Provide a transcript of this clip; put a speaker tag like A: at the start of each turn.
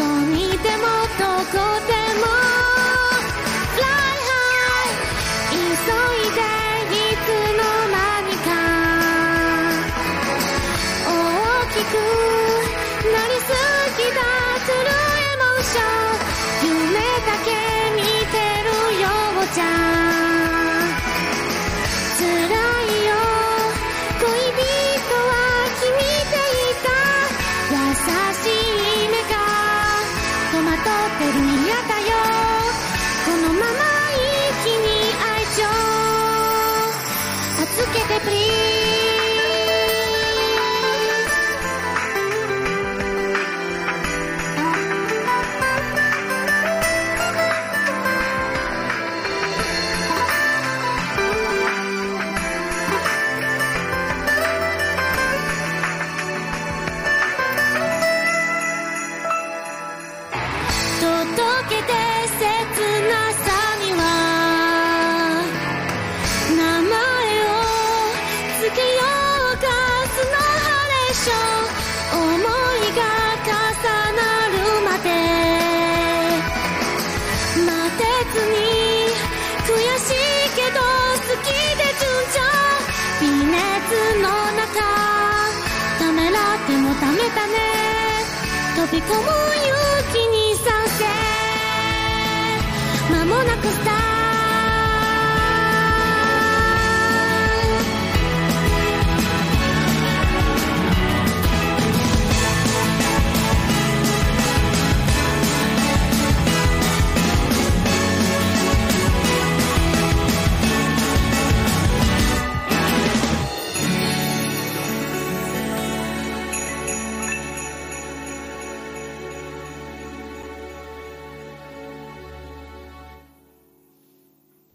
A: どこにでもどこでも。Fly high 急いでいつの間にか。大きくなりけてプリー数のハレーション思いが重なるまで。待てずに悔しいけど好きで順調微熱の中ためらってもダメだね。飛び込む勇気に賛成間もなくス